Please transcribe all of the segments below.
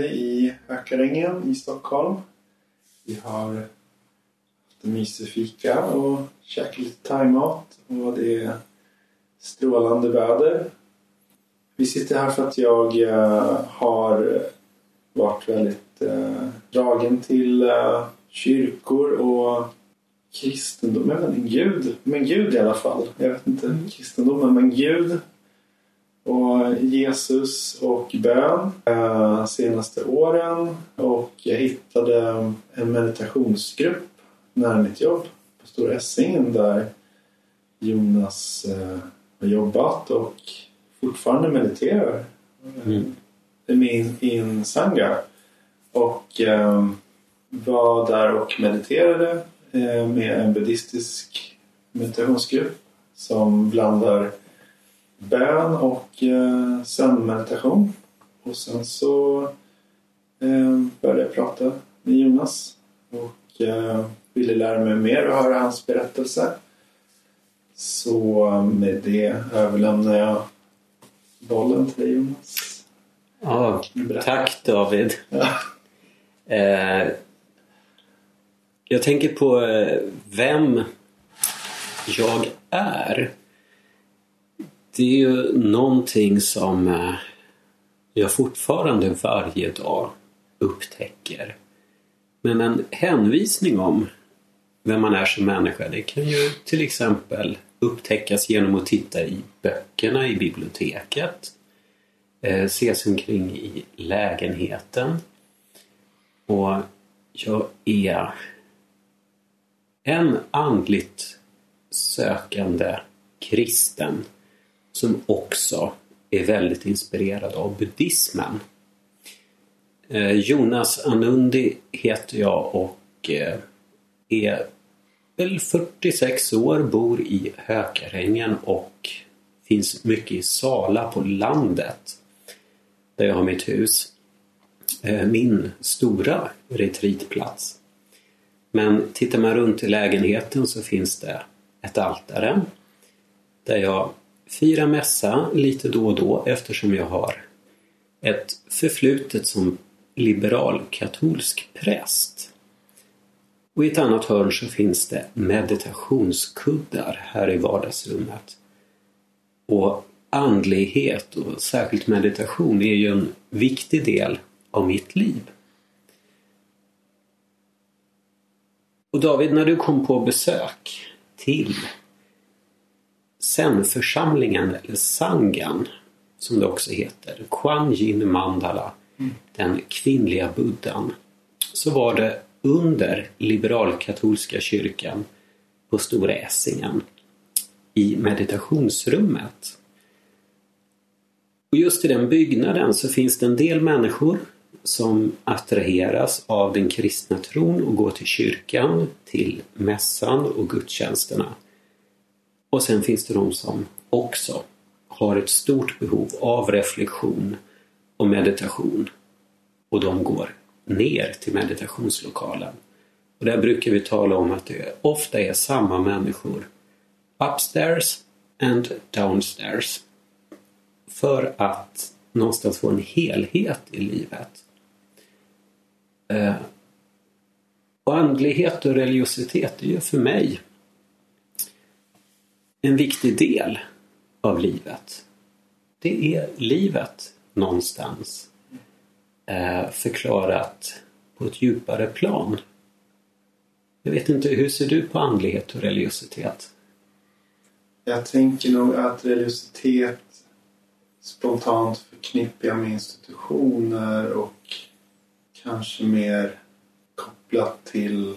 Anundi i Hökarängen i Stockholm. Vi har haft en mysig fika och käkat lite thaimat och det är strålande väder. Vi sitter här för att jag eh, har varit väldigt eh, dragen till eh, kyrkor och kristendom, men Gud, men Gud i alla fall. Jag vet inte kristendomen, men Gud och Jesus och bön eh, senaste åren och jag hittade en meditationsgrupp nära mitt jobb på Stora Essingen där Jonas eh, har jobbat och fortfarande mediterar. Mm. Min, i en sangha. Och eh, var där och mediterade eh, med en buddhistisk meditationsgrupp som blandar bön och eh, sömnmeditation. Och sen så eh, började jag prata med Jonas och eh, ville lära mig mer och höra hans berättelse. Så med det överlämnar jag bollen till dig Jonas. Ja, tack David. Ja. Eh, jag tänker på eh, vem jag är. Det är ju någonting som eh, jag fortfarande varje dag upptäcker. Men en hänvisning om vem man är som människa det kan ju till exempel upptäckas genom att titta i böckerna i biblioteket. Eh, ses se sig omkring i lägenheten. Och jag är en andligt sökande kristen som också är väldigt inspirerad av buddhismen. Eh, Jonas Anundi heter jag och eh, är väl 46 år, bor i Hökarängen och finns mycket i Sala på landet där jag har mitt hus. Eh, min stora retreatplats. Men tittar man runt i lägenheten så finns det ett altare där jag fira mässa lite då och då eftersom jag har ett förflutet som liberal-katolsk präst. Och i ett annat hörn så finns det meditationskuddar här i vardagsrummet. Och andlighet och särskilt meditation är ju en viktig del av mitt liv. Och David, när du kom på besök till Zen-församlingen, eller Sangan, som det också heter, Kuan Yin Mandala, mm. den kvinnliga buddhan, så var det under liberalkatolska kyrkan på Stora Essingen i meditationsrummet. Och just i den byggnaden så finns det en del människor som attraheras av den kristna tron och går till kyrkan, till mässan och gudstjänsterna. Och sen finns det de som också har ett stort behov av reflektion och meditation. Och de går ner till meditationslokalen. Och där brukar vi tala om att det ofta är samma människor upstairs and downstairs. För att någonstans få en helhet i livet. Eh, och andlighet och religiositet är ju för mig en viktig del av livet. Det är livet någonstans eh, förklarat på ett djupare plan. Jag vet inte, hur ser du på andlighet och religiositet? Jag tänker nog att religiositet spontant förknippar jag med institutioner och kanske mer kopplat till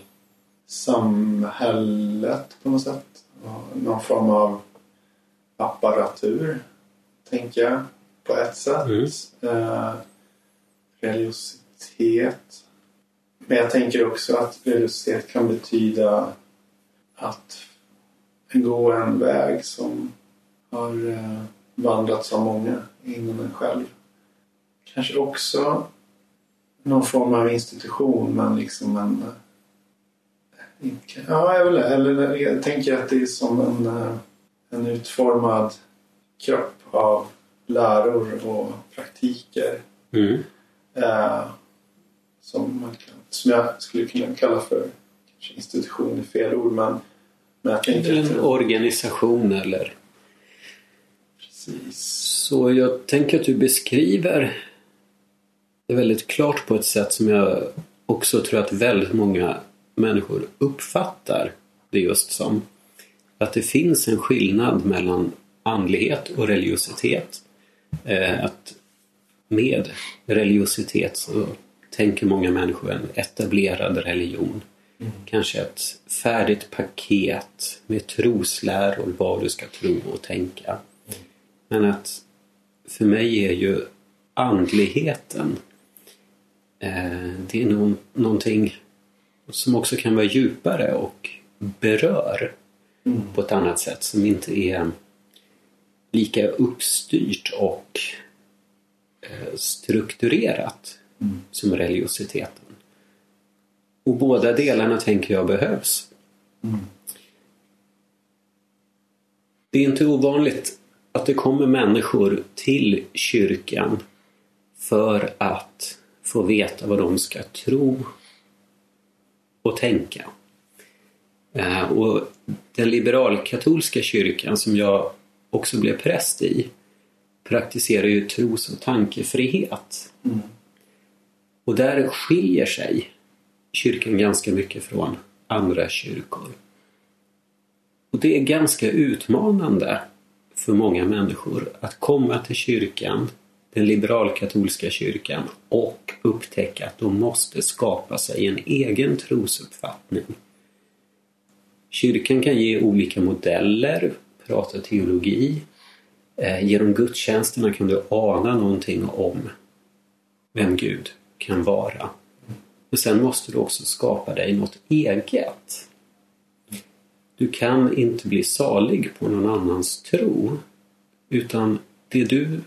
samhället på något sätt någon form av apparatur, tänker jag, på ett sätt. Mm. Eh, religiositet. Men jag tänker också att religiositet kan betyda att gå en väg som har eh, vandrats av många inom en själv. Kanske också någon form av institution men liksom en Ja, eller, eller jag tänker att det är som en, eh, en utformad kropp av läror och praktiker. Mm. Eh, som, man kan, som jag skulle kunna kalla för kanske institution är fel ord men, men jag tänker en organisation eller precis. Så jag tänker att du beskriver det väldigt klart på ett sätt som jag också tror att väldigt många människor uppfattar det just som. Att det finns en skillnad mellan andlighet och religiositet. Eh, att med religiositet så tänker många människor en etablerad religion. Mm. Kanske ett färdigt paket med trosläror, vad du ska tro och tänka. Men att för mig är ju andligheten eh, det är någon, någonting som också kan vara djupare och berör Mm. på ett annat sätt som inte är lika uppstyrt och eh, strukturerat Mm. som religiositeten. Och båda delarna tänker jag behövs. Mm. Det är inte ovanligt att det kommer människor till kyrkan för att få veta vad de ska tro och tänka. Eh, Och den liberalkatolska kyrkan som jag också blev präst i praktiserar ju tros och tankefrihet. Mm. Och där skiljer sig kyrkan ganska mycket från andra kyrkor. Och det är ganska utmanande för många människor att komma till kyrkan, den liberalkatolska kyrkan och upptäcka att de måste skapa sig en egen trosuppfattning. Kyrkan kan ge olika modeller, prata teologi. Eh, Genom gudstjänsterna kan du ana någonting om vem Gud kan vara. Men sen måste du också skapa dig något eget. Du kan inte bli salig på någon annans tro. Utan det du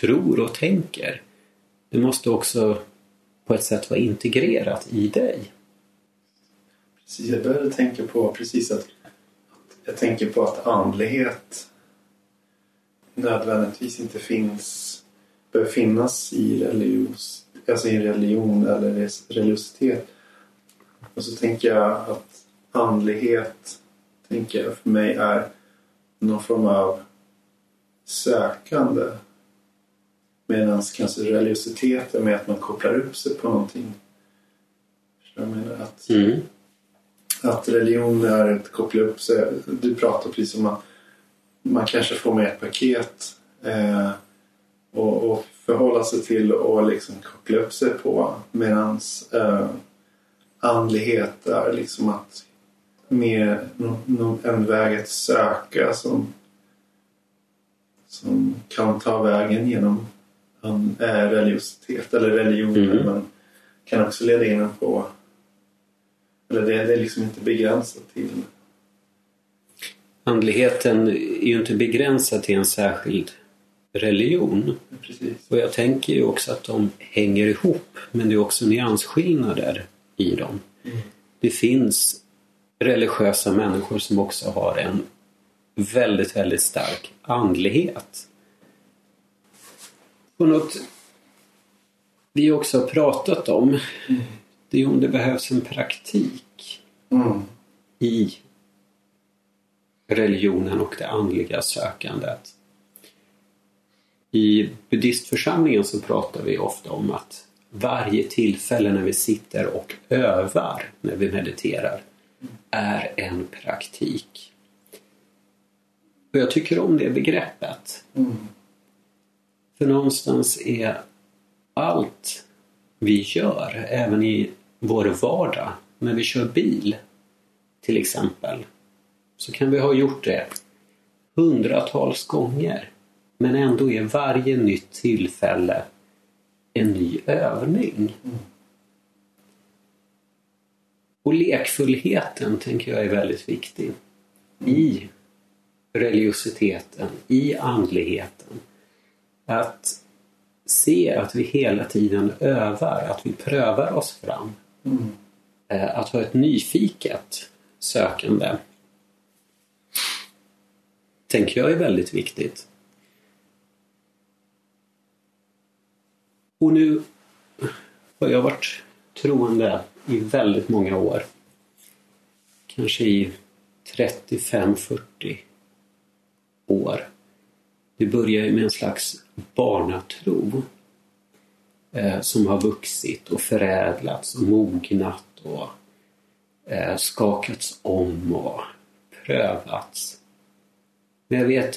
tror och tänker, det måste också på ett sätt vara integrerat i dig. Precis, jag började tänka på precis att, att jag tänker på att andlighet nödvändigtvis inte finns behöver finnas i religios, alltså i religion eller religiositet. Och så tänker jag att andlighet tänker jag för mig är någon form av sökande. Medan kanske religiositet är med att man kopplar upp sig på någonting. Jag menar? Att, Mm. att religion är att koppla upp sig. Du pratar precis om att man kanske får med ett paket eh, och, och förhålla sig till och liksom koppla upp sig på. Medan eh, andlighet är liksom att mer en väg att söka som, som kan ta vägen genom en, eh, religiositet eller religion. Mm. Men kan också leda in på eller det, det är liksom inte begränsat till Andligheten är ju inte begränsad till en särskild religion. precis. Och jag tänker ju också att de hänger ihop, men det är också nyansskillnader i dem. Det finns religiösa människor som också har en väldigt, väldigt stark andlighet. Och något vi också har pratat om, det är om det behövs en praktik Mm. i religionen och det andliga sökandet. I buddhistförsamlingen så pratar vi ofta om att varje tillfälle när vi sitter och övar när vi mediterar är en praktik. Och jag tycker om det begreppet. Mm. För någonstans är allt vi gör, även i vår vardag, när vi kör bil till exempel, så kan vi ha gjort det hundratals gånger. Men ändå är varje nytt tillfälle en ny övning. Och lekfullheten tänker jag är väldigt viktig. I religiositeten, i andligheten. Att se att vi hela tiden övar, att vi prövar oss fram. Mm. Eh, Att ha ett nyfiket sökande tänker jag är väldigt viktigt. Och nu har jag varit troende i väldigt många år. Kanske i 35-40 år. Det började med en slags barnatro eh, som har vuxit och förädlats och mognat och eh, skakats om och prövats. Men jag vet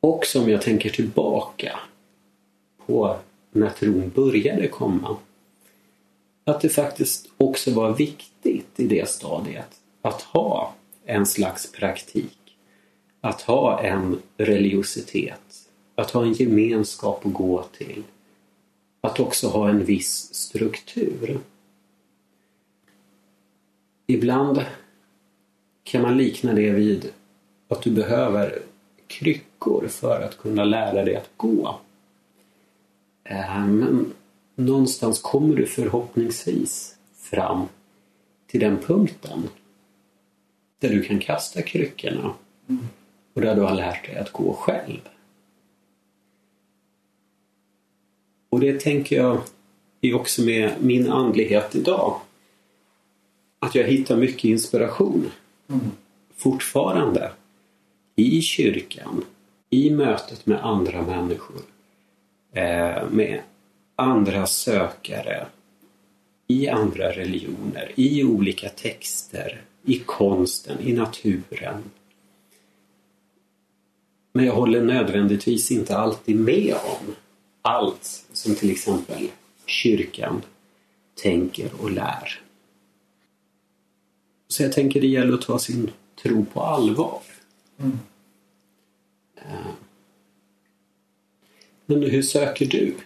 också om jag tänker tillbaka på när tron började komma att det faktiskt också var viktigt i det stadiet att ha en slags praktik. Att ha en religiositet. Att ha en gemenskap att gå till. Att också ha en viss struktur. Ibland kan man likna det vid att du behöver kryckor för att kunna lära dig att gå. Eh, men någonstans kommer du förhoppningsvis fram till den punkten där du kan kasta kryckorna mm och där du har lärt dig att gå själv. Och det tänker jag är också med min andlighet idag. Att jag hittar mycket inspiration mm. fortfarande i kyrkan, i mötet med andra människor, eh, med andra sökare, i andra religioner, i olika texter, i konsten, i naturen. Men jag håller nödvändigtvis inte alltid med om allt som till exempel kyrkan tänker och lär. Så jag tänker det gäller att ta sin tro på allvar. Mm. Men hur söker du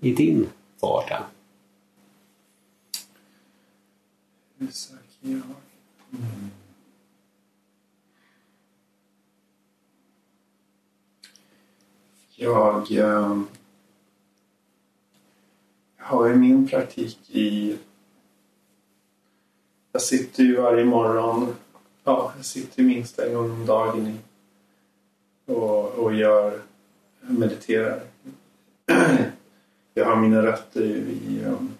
i din vardag? Hur söker jag? Mm. Jag eh, har ju min praktik i... Jag sitter ju varje morgon, ja, jag sitter minst en gång om dagen i, och, och gör, mediterar. Jag har mina rötter i eh, um,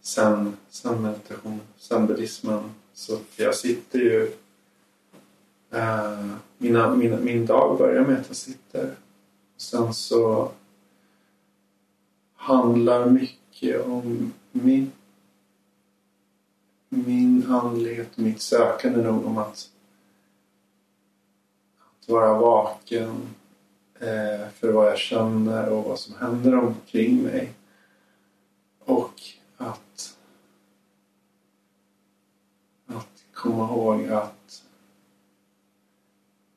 sen, sen meditation, sen buddhismen. Så jag sitter ju... Uh, mina, mina, min dag börjar med att jag sitter. Sen så handlar mycket om min, min andlighet, mitt sökande nog om att, att vara vaken eh, för vad jag känner och vad som händer omkring mig. Och att, att komma ihåg att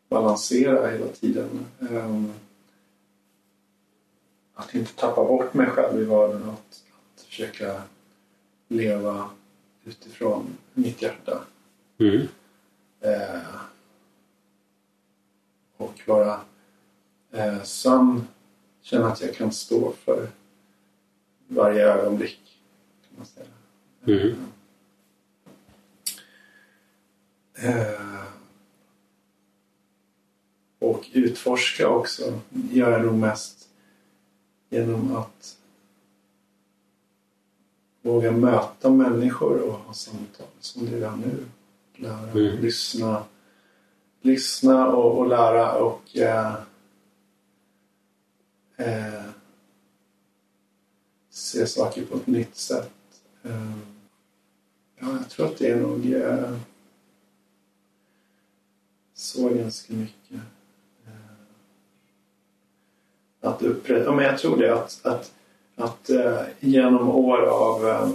balansera hela tiden. Eh, att inte tappa bort mig själv i vardagen. Att, att försöka leva utifrån mitt hjärta. Mm. Eh, och vara eh, sann. Känna att jag kan stå för varje ögonblick. Kan man säga. Mm. Eh, och utforska också gör jag nog mest genom att våga möta människor och ha samtal som det är nu. Lära, mm. lyssna, lyssna och, och lära och eh, eh, se saker på ett nytt sätt. Eh, ja, jag tror att det är nog eh, så ganska mycket att upprätta, men jag tror det att, att, att uh, genom år av uh,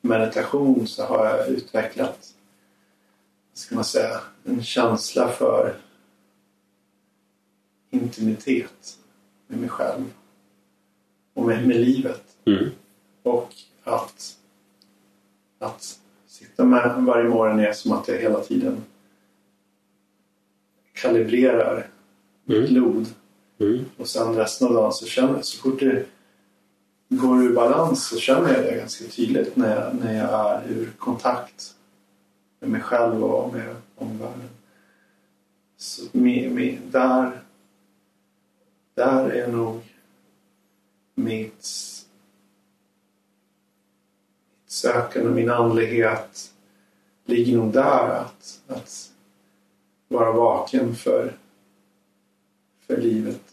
meditation så har jag utvecklat, ska man säga, en känsla för intimitet med mig själv och med, med livet. Mm. Och att, att sitta med varje morgon är som att jag hela tiden kalibrerar mm. mitt blod Mm. Och sen resten av dagen så känner jag så fort det går ur balans så känner jag det ganska tydligt när jag, när jag är ur kontakt med mig själv och med omvärlden. Så med, med, där, där är nog mitt sökande, min andlighet ligger nog där. Att, att vara vaken för, för livet.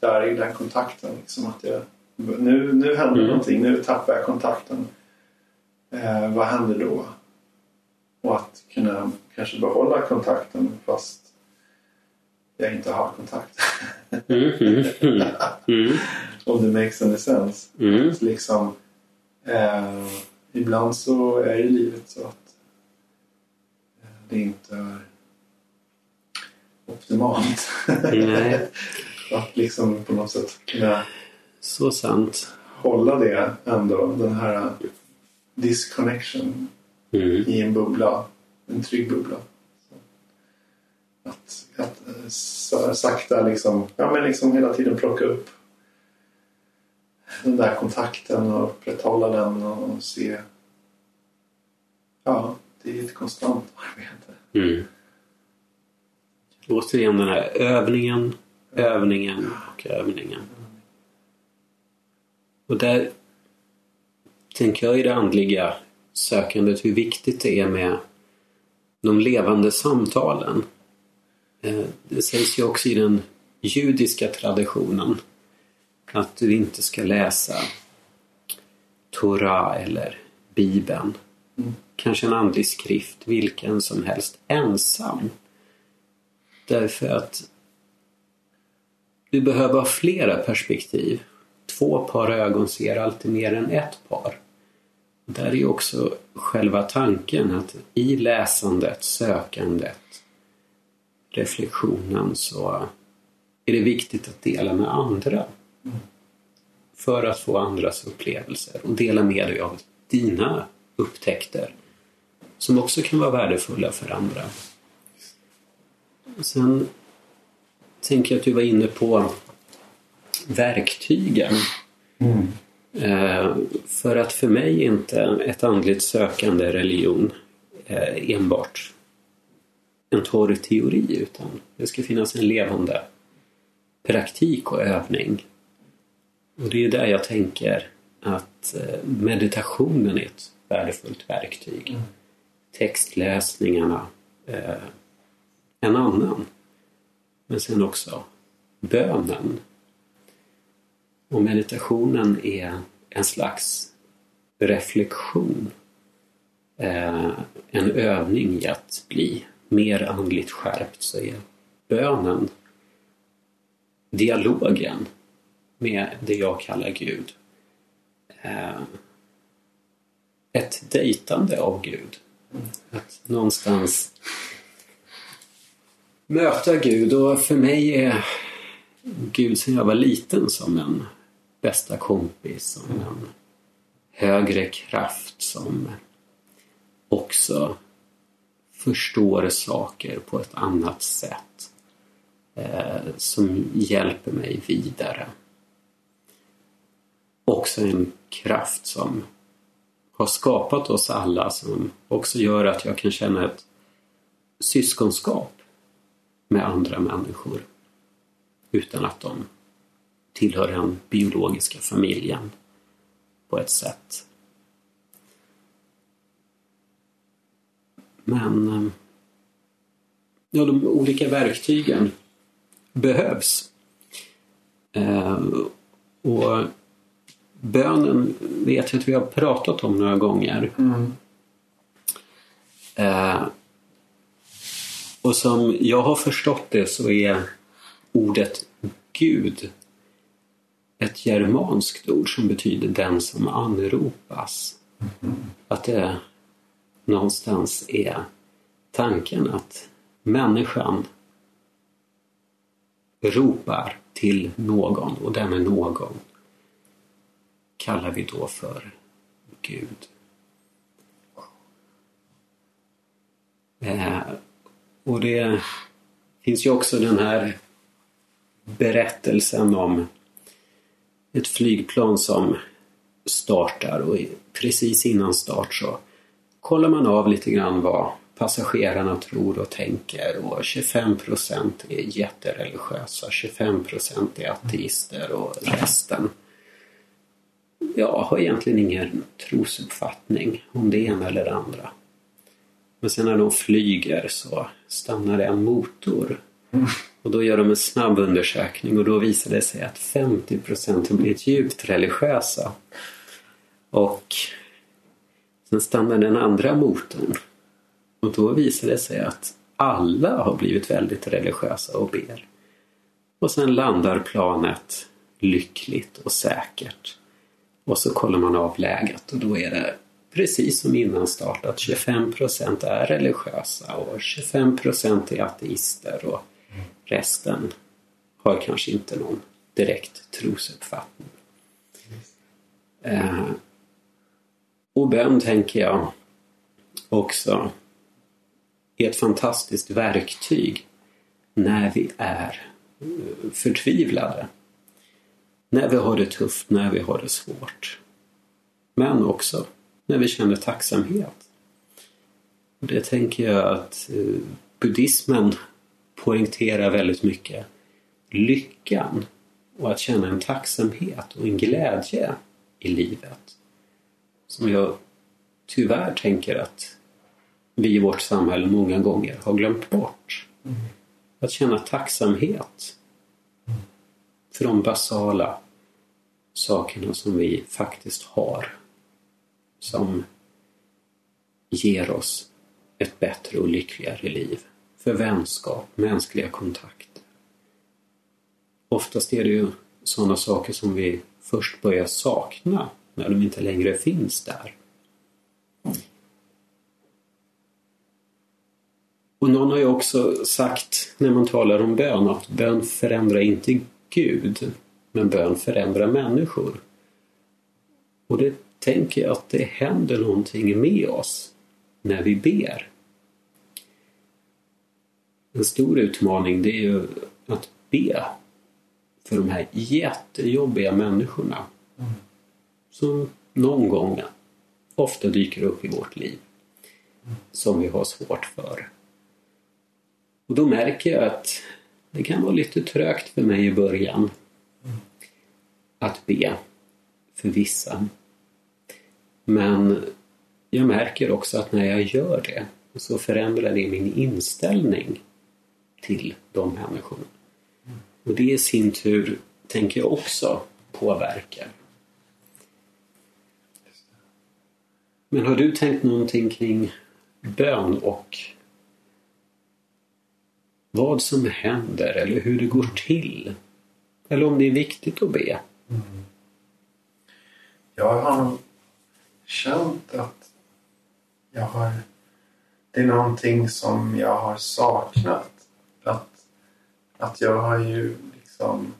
Där i den kontakten. Liksom att jag, nu, nu händer Mm. någonting, nu tappar jag kontakten. Eh, vad händer då? Och att kunna kanske behålla kontakten fast jag inte har kontakt. Mm, mm, mm, mm, Om det makes any sense. mm. Så liksom, eh, ibland så är ju livet så att eh, det inte är optimalt. Nej, att liksom på något sätt kunna så sant. hålla det ändå, den här disconnection Mm. i en bubbla, en trygg bubbla. Så Att, att eh, sa- sakta liksom, ja men liksom hela tiden plocka upp den där kontakten och upprätthålla den och se. Ja, det är ett konstant arbete. Mm. Återigen den här övningen, övningen och övningen. Och där tänker jag i det andliga sökandet hur viktigt det är med de levande samtalen. Eh, Det sägs ju också i den judiska traditionen att du inte ska läsa Torah eller Bibeln. Kanske en andlig skrift, vilken som helst, ensam. Därför att du behöver ha flera perspektiv. Två par ögon ser alltid mer än ett par. Där är ju också själva tanken att i läsandet, sökandet, reflektionen så är det viktigt att dela med andra. För att få andras upplevelser och dela med dig av dina upptäckter som också kan vara värdefulla för andra. Sen tänker att du var inne på verktygen. Eh, för att för mig är inte ett andligt sökande religion eh, enbart en torr teori utan det ska finnas en levande praktik och övning. Och det är där jag tänker att eh, meditationen är ett värdefullt verktyg. Textläsningarna eh, en annan. Men sen också bönen. Och meditationen är en slags reflektion. Eh, en övning i att bli mer andligt skärpt så är bönen dialogen med det jag kallar Gud. Eh, ett dejtande av Gud. Att någonstans möta Gud och för mig är Gud sedan jag var liten som en bästa kompis, som en högre kraft som också förstår saker på ett annat sätt. Eh, som hjälper mig vidare. Också en kraft som har skapat oss alla som också gör att jag kan känna ett syskonskap med andra människor utan att de tillhör den biologiska familjen på ett sätt. Men eh, ja, de olika verktygen behövs. Eh, och bönen vet jag att vi har pratat om några gånger. Eh, och som jag har förstått det så är ordet Gud ett germanskt ord som betyder den som anropas. Att det någonstans är tanken att människan ropar till någon och den är någon kallar vi då för Gud. Eh, och det finns ju också den här berättelsen om ett flygplan som startar och precis innan start så kollar man av lite grann vad passagerarna tror och tänker och 25 procent är jättereligiösa, 25 procent är ateister och resten ja, har egentligen ingen trosuppfattning om det ena eller det andra. Men sen när de flyger så stannar det en motor. Och då gör de en snabb undersökning och då visar det sig att 50 procent har blivit djupt religiösa. Och sen stannar den andra motorn. Och då visar det sig att alla har blivit väldigt religiösa och ber. Och sen landar planet lyckligt och säkert. Och så kollar man av läget och då är det precis som innan start att 25 procent är religiösa och 25 procent är ateister och resten har kanske inte någon direkt trosuppfattning. Eh, och bön tänker jag också är ett fantastiskt verktyg när vi är eh, förtvivlade. När vi har det tufft, när vi har det svårt. Men också när vi känner tacksamhet. Och det tänker jag att eh, buddhismen poängterar väldigt mycket. Lyckan och att känna en tacksamhet och en glädje i livet. Som jag tyvärr tänker att vi i vårt samhälle många gånger har glömt bort. Mm. Att känna tacksamhet för de basala sakerna som vi faktiskt har. Som ger oss ett bättre och lyckligare liv. För vänskap, mänskliga kontakter. Oftast är det ju sådana saker som vi först börjar sakna när de inte längre finns där. Och någon har ju också sagt när man talar om bön att bön förändrar inte Gud, men bön förändrar människor. Och det tänker jag att det händer någonting med oss när vi ber. En stor utmaning det är ju att be för de här jättejobbiga människorna mm. som någon gång ofta dyker upp i vårt liv som vi har svårt för. Och då märker jag att det kan vara lite trögt för mig i början att be för vissa. Men jag märker också att när jag gör det så förändrar det min inställning till de människorna. Och det i sin tur tänker jag också påverkar. Men har du tänkt någonting kring bön och vad som händer eller hur det går till. Eller om det är viktigt att be. Mm. Jag har känt att jag har... Det är någonting som jag har saknat. Att, att jag har ju liksom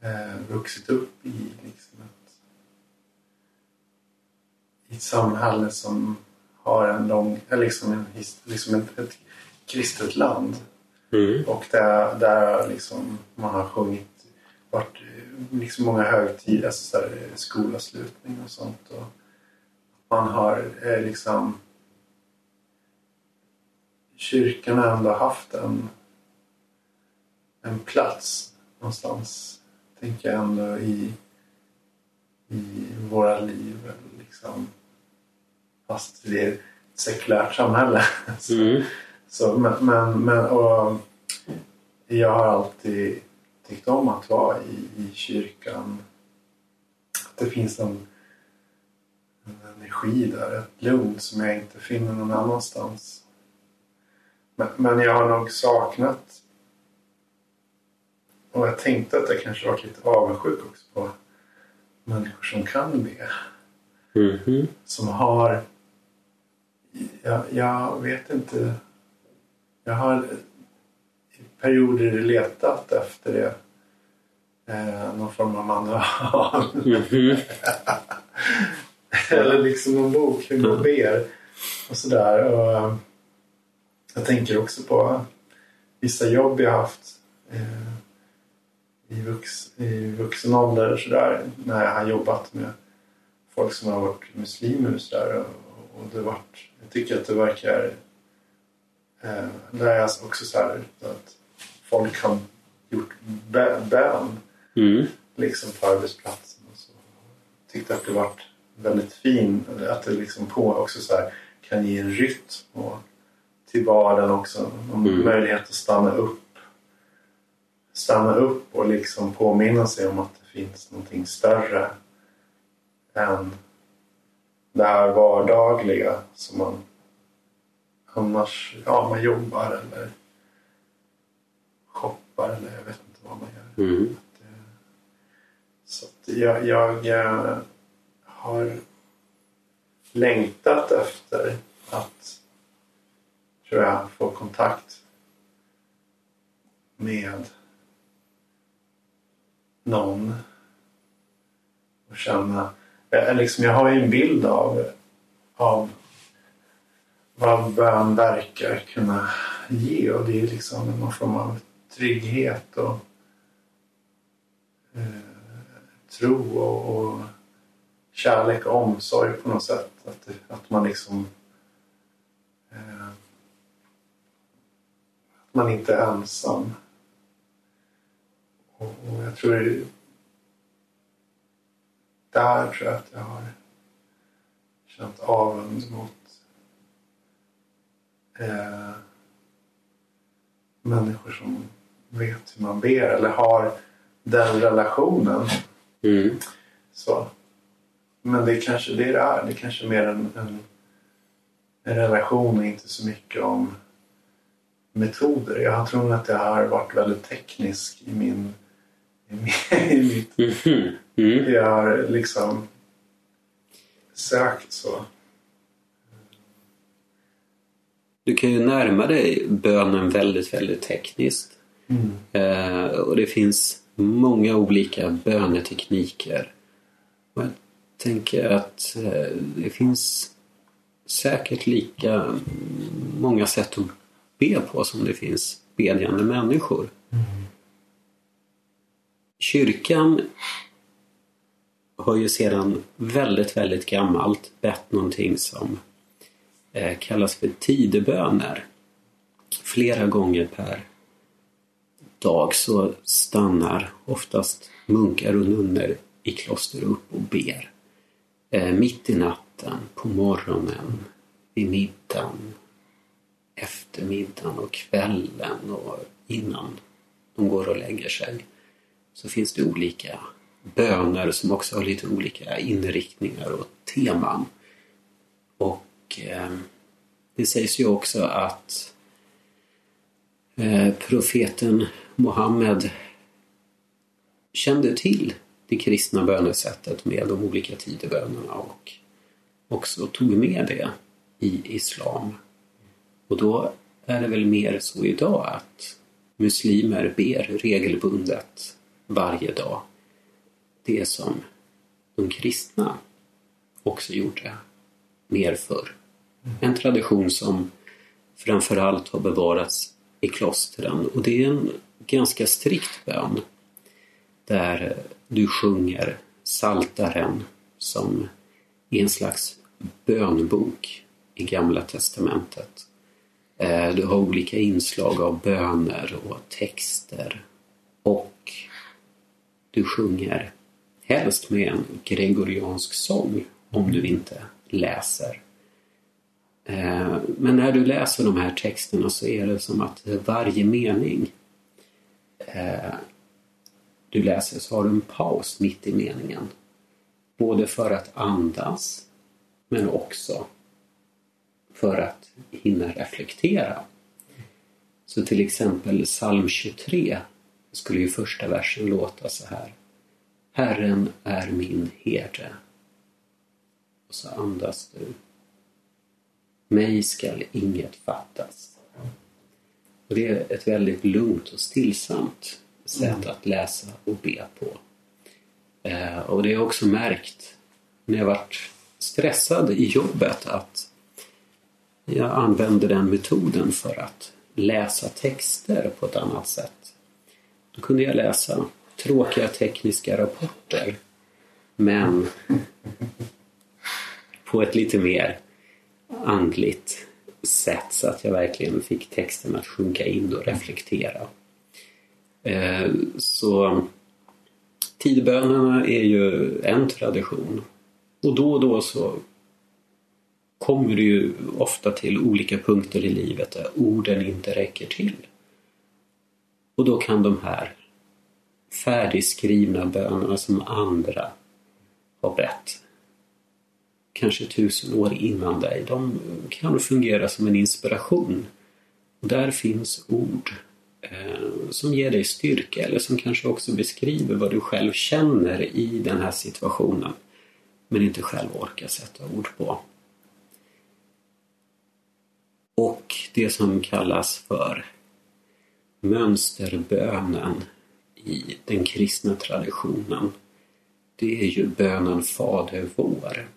eh, vuxit upp i liksom ett, i ett samhälle som har en lång, liksom en, liksom ett, ett kristet land. Mm. Och där, där liksom man har sjungit, varit liksom många högtider, alltså skolavslutning och sånt. Och man har eh, liksom kyrkan har ändå haft en, en plats någonstans, tänker jag ändå i, i våra liv. Liksom. Fast det är ett sekulärt samhälle. Mm. Så, men, men, men och jag har alltid tyckt om att vara i, i kyrkan. Att det finns en, en energi där, ett lugn som jag inte finner någon annanstans. Men, men jag har nog saknat och jag tänkte att jag kanske varit lite avundsjuk också på människor som kan be. Mm -hmm. Som har... Jag, jag vet inte jag har perioder letat efter det. Eh, någon form av manual. Mm -hmm. Eller liksom någon bok hur man ber. Och sådär. Och, eh, jag tänker också på vissa jobb jag haft eh, i, vux, i vuxen ålder och sådär. När jag har jobbat med folk som har varit muslimer och sådär. Och, och det varit, jag tycker att det verkar Eh, där är också så här att folk har gjort bön mm. liksom på arbetsplatsen. Och tyckte att det var väldigt fin. Att det liksom på också så här, kan ge en rytm och till vardagen också. En Mm. möjlighet att stanna upp. Stanna upp och liksom påminna sig om att det finns någonting större än det här vardagliga som man annars, ja man jobbar eller shoppar eller jag vet inte vad man gör. Mm. Så att jag, jag eh, har längtat efter att, tror jag, få kontakt med någon och känna, eh, liksom jag har ju en bild av, av vad bön verkar kunna ge och det är liksom någon form av trygghet och eh, tro och, och kärlek och omsorg på något sätt. Att, att man liksom eh, att man inte är ensam. Och, och jag tror det, där tror jag att jag har känt avund mot eh, människor som vet hur man ber eller har den relationen. Mm. Så. Men det är kanske det det är. Det är kanske mer en, en, en relation och inte så mycket om metoder. Jag tror att jag har varit väldigt teknisk i min i, min, i mitt... Mhm. Mm. Jag har liksom sökt så. Du kan ju närma dig bönen väldigt, väldigt tekniskt. Mm. Eh, och det finns många olika bönetekniker. Och jag tänker att eh, det finns säkert lika många sätt att be på som det finns bedjande människor. Kyrkan har ju sedan väldigt, väldigt gammalt bett någonting som eh, kallas för tideböner. Flera gånger per dag så stannar oftast munkar och nunnor i kloster upp och ber. Eh, mitt i natten, på morgonen, vid middagen, eftermiddagen och kvällen och innan de går och lägger sig så finns det olika böner som också har lite olika inriktningar och teman. Och eh, det sägs ju också att eh, profeten Mohammed kände till det kristna bönesättet med de olika tidebönerna och också tog med det i islam. Och då är det väl mer så idag att muslimer ber regelbundet varje dag det som de kristna också gjorde mer förr. En tradition som framförallt har bevarats i klostren och det är en ganska strikt bön där du sjunger Saltaren som är en slags bönbok i Gamla Testamentet. Eh, du har olika inslag av böner och texter och du sjunger helst med en gregoriansk sång om du inte läser. Eh, men när du läser de här texterna så är det som att varje mening eh, du läser så har du en paus mitt i meningen. Både för att andas men också för att hinna reflektera. Så till exempel psalm 23 skulle ju första versen låta så här. Herren är min herde. Och så andas du. Mig skall inget fattas. Och det är ett väldigt lugnt och stillsamt sätt att läsa och be på. Eh, och det har jag också märkt när jag varit stressad i jobbet att jag använder den metoden för att läsa texter på ett annat sätt. Då kunde jag läsa tråkiga tekniska rapporter men på ett lite mer andligt sätt så att jag verkligen fick texten att sjunka in och reflektera. Eh, Så Tidbönerna är ju en tradition. Och då och då så kommer det ju ofta till olika punkter i livet där orden inte räcker till. Och då kan de här färdigskrivna bönerna som andra har bett kanske tusen år innan dig, de kan fungera som en inspiration. Och där finns ord eh, som ger dig styrka eller som kanske också beskriver vad du själv känner i den här situationen men inte själv orkar sätta ord på. Och det som kallas för mönsterbönen i den kristna traditionen det är ju bönen Fader vår.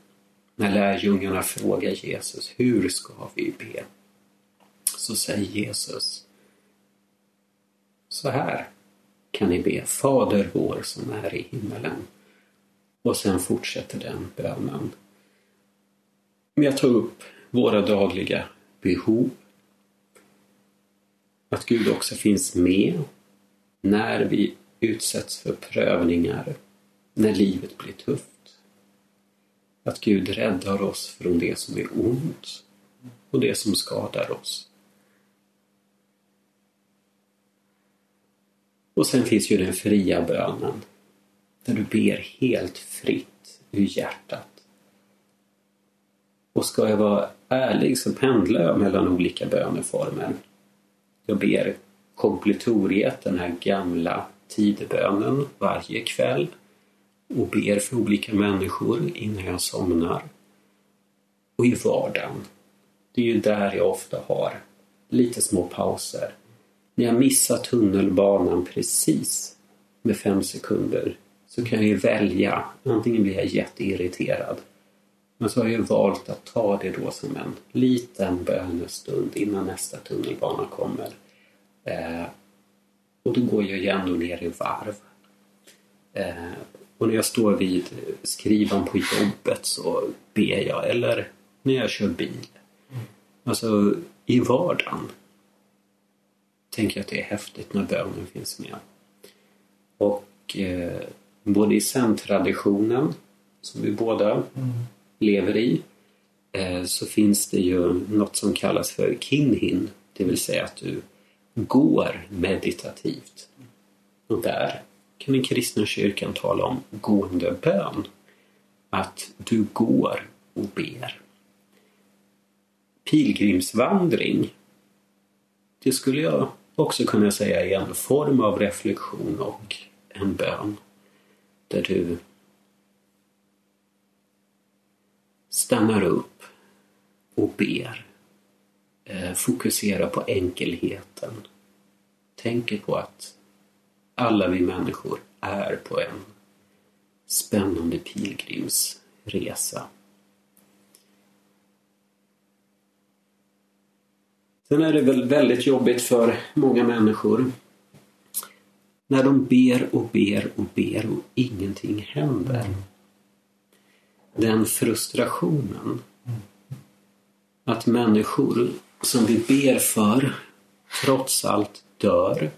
När lärjungarna frågar Jesus, hur ska vi be? Så säger Jesus, så här kan ni be, Fader vår som är i himmelen. Och sen fortsätter den bönen Jag tar upp våra dagliga behov. Att Gud också finns med när vi utsätts för prövningar, när livet blir tufft. Att Gud räddar oss från det som är ont och det som skadar oss. Och sen finns ju den fria bönen där du ber helt fritt ur hjärtat. Och ska jag vara ärlig så pendlar jag mellan olika böneformer. Jag ber kompletoriet, den här gamla tidebönen, varje kväll och ber för olika människor innan jag somnar. Och i vardagen, det är ju där jag ofta har lite små pauser. När jag missar tunnelbanan precis med fem sekunder så kan jag ju välja, antingen blir jag jätteirriterad men så har jag ju valt att ta det då som en liten bönestund innan nästa tunnelbana kommer. Eh, och då går jag ju ändå ner i varv. Eh, och när jag står vid skrivan på jobbet så ber jag, eller när jag kör bil. Alltså i vardagen tänker jag att det är häftigt när bönen finns med. Och eh, både i zen-traditionen, som vi båda mm. lever i, eh, så finns det ju något som kallas för kinhin, det vill säga att du går meditativt. Och där kan den kristna kyrkan tala om gående bön. Att du går och ber. Pilgrimsvandring, det skulle jag också kunna säga är en form av reflektion och en bön. Där du stannar upp och ber. Fokusera fokuserar på enkelheten. Tänker på att alla vi människor är på en spännande pilgrimsresa. Sen är det väl väldigt jobbigt för många människor när de ber och ber och ber och ingenting händer. Den frustrationen att människor som vi ber för trots allt dör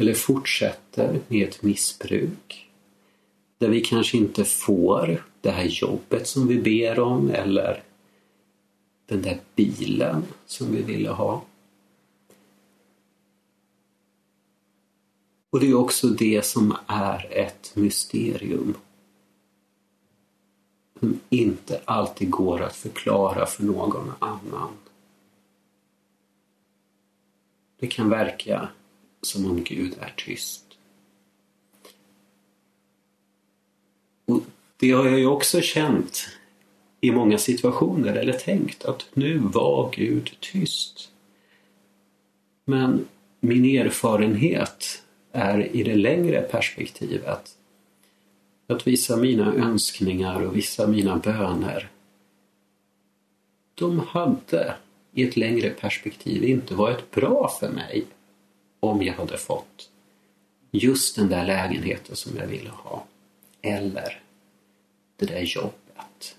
eller fortsätter med ett missbruk. Där vi kanske inte får det här jobbet som vi ber om eller den där bilen som vi ville ha. Och det är också det som är ett mysterium. Som inte alltid går att förklara för någon annan. Det kan verka som om Gud är tyst. Och det har jag ju också känt i många situationer, eller tänkt att nu var Gud tyst. Men min erfarenhet är i det längre perspektivet att vissa mina önskningar och vissa mina böner de hade i ett längre perspektiv inte varit bra för mig om jag hade fått just den där lägenheten som jag ville ha. Eller det där jobbet.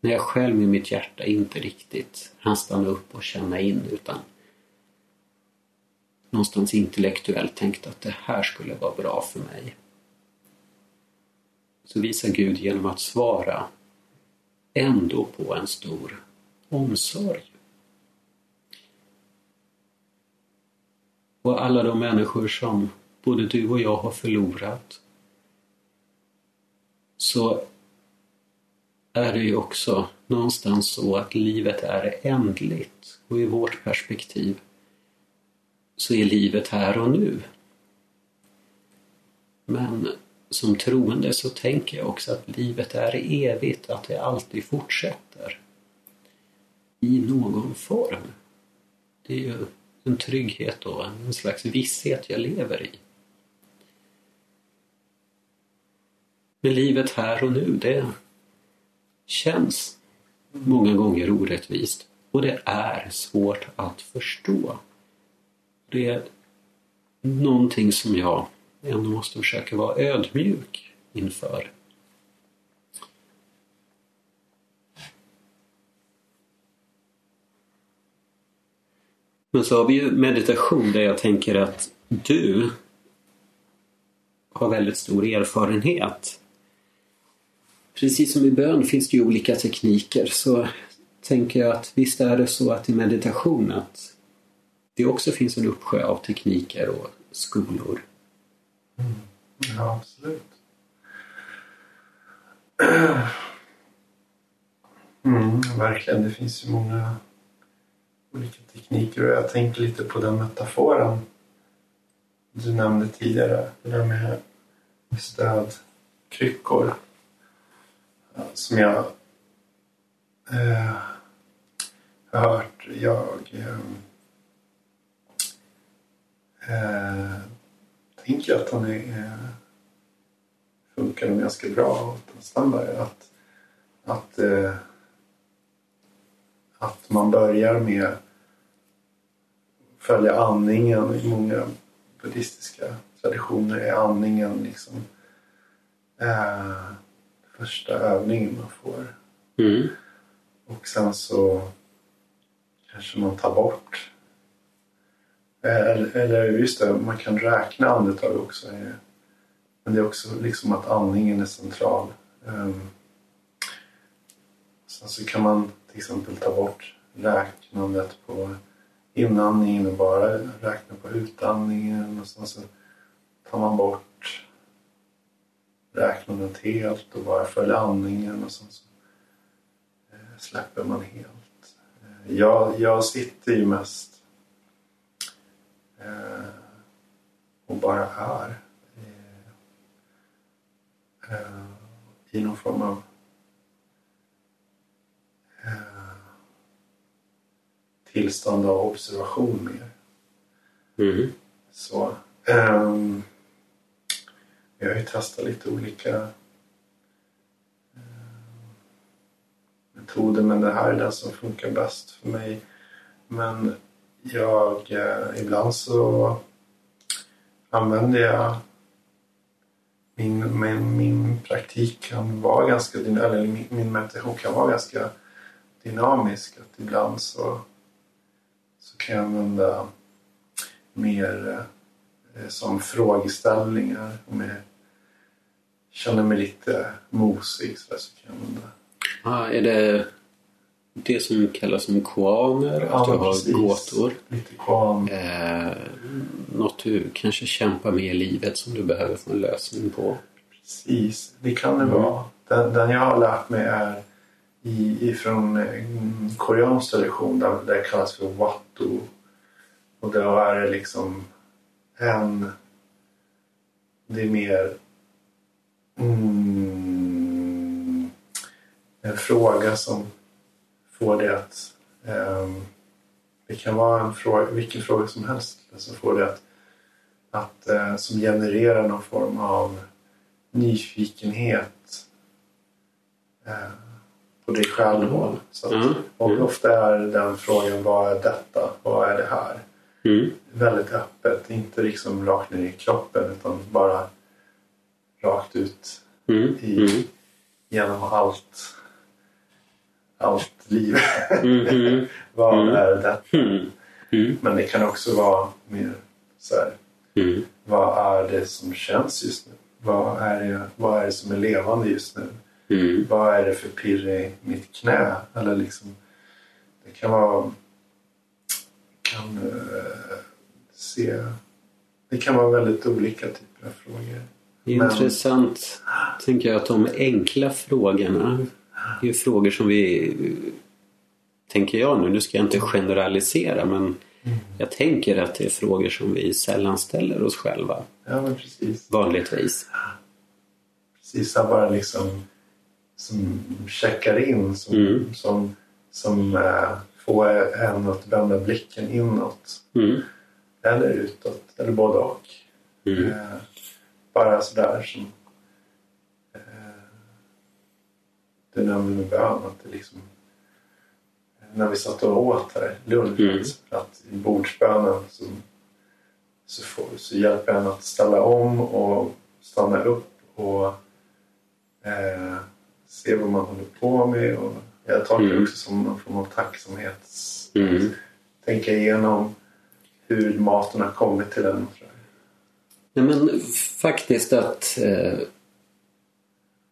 När jag själv i mitt hjärta inte riktigt hann stanna upp och känna in utan någonstans intellektuellt tänkte att det här skulle vara bra för mig. så visar Gud genom att svara ändå på en stor omsorg. Och alla de människor som både du och jag har förlorat så är det ju också någonstans så att livet är ändligt och i vårt perspektiv så är livet här och nu. Men som troende så tänker jag också att livet är evigt, att det alltid fortsätter. I någon form. Det är ju en trygghet och en slags visshet jag lever i. Men livet här och nu, det känns många gånger orättvist och det är svårt att förstå. Det är någonting som jag ändå måste försöka vara ödmjuk inför. Men så har vi ju meditation där jag tänker att du har väldigt stor erfarenhet. Precis som i bön finns det ju olika tekniker så tänker jag att visst är det så att i meditation att det också finns en uppsjö av tekniker och skolor. Mm. Ja, absolut. Mm, verkligen, det finns ju många olika tekniker och jag tänker lite på den metaforen du nämnde tidigare. Det där med stödkryckor. Eh, som jag eh, har hört. Jag eh, eh tänker att han är, eh, funkar ganska bra och standard. Att, att, eh, att man börjar med följa andningen. I många buddhistiska traditioner är andningen liksom eh, första övningen man får. Mm. Och sen så kanske man tar bort eller, eller just det, man kan räkna andetag också. Men det är också liksom att andningen är central. Um, sen så kan man till exempel ta bort räknandet på inandningen och bara räkna på utandningen. Och sen så tar man bort räknandet helt och bara följer andningen och sen så eh, släpper man helt. Eh, jag, jag sitter ju mest eh, och bara är i någon form av tillstånd av observation mer. Mm. Så, um, jag har ju testat lite olika uh, metoder men det här är den som funkar bäst för mig. Men jag, eh, ibland så använder jag min, min, min praktik kan vara ganska eller min, min meditation kan vara ganska dynamisk. Att ibland så, jag använda mer eh, som frågeställningar. Om jag känner mig lite mosig så, så kan jag använda. Ah, är det det som kallas som koaner, ja, att du har precis. gåtor. Lite koan. Eh, något du kanske kämpar med i livet som du behöver få en lösning på. Precis, det kan det Mm. vara. Den, den jag har lärt mig är i, ifrån eh, koreansk tradition där det kallas för wattu. Och då är det liksom en... Det är mer... Mm, en fråga som får det att... Um, det kan vara en fråga, vilken fråga som helst som får det att, att uh, som genererar någon form av nyfikenhet Uh, på dig själv. Mm. Så Mm. och Mm. ofta är den frågan vad är detta? Vad är det här? Mm. Väldigt öppet, inte liksom rakt ner i kroppen utan bara rakt ut Mm. i, Mm. genom allt allt liv. Mm. Vad är detta? Men det kan också vara mer så här, vad är det som känns just nu? vad är det, vad är det som är levande just nu? Mm. Vad är det för pirr i mitt knä? Eller liksom, det kan vara... Kan eh, se... Det kan vara väldigt olika typer av frågor. Det är Men- intressant, tänker jag, att de enkla frågorna är frågor som vi, tänker jag nu, nu ska jag inte generalisera, men jag tänker att det är frågor som vi sällan ställer oss själva, Ja, men precis. vanligtvis. Precis, bara liksom som checkar in, som, Mm. som, som eh, får en att vända blicken inåt. Mm. Eller utåt, eller både och. Mm. Eh, bara sådär som eh, du nämnde med bön. Att det liksom, när vi satt och åt här, lunch, Mm. att i bordsbönen så, så, får, så hjälper en att ställa om och stanna upp och eh, se vad man håller på med. Och jag tolkar det Mm. också som någon form av tacksamhets... Mm. Tänka igenom hur maten har kommit till en. Nej, men faktiskt att eh,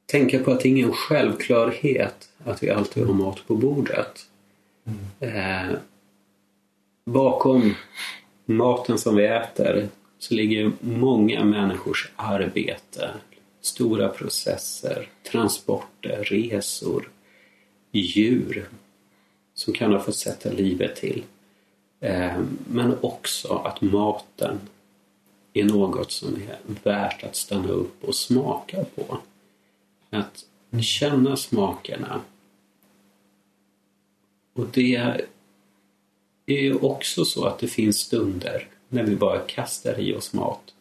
tänka på att det är ingen självklarhet att vi alltid har mat på bordet. Eh, bakom maten som vi äter så ligger många människors arbete. Stora processer, transporter, resor, djur som kan ha fått sätta livet till. Eh, men också att maten är något som är värt att stanna upp och smaka på. Att känna smakerna. Och det är ju också så att det finns stunder när vi bara kastar i oss mat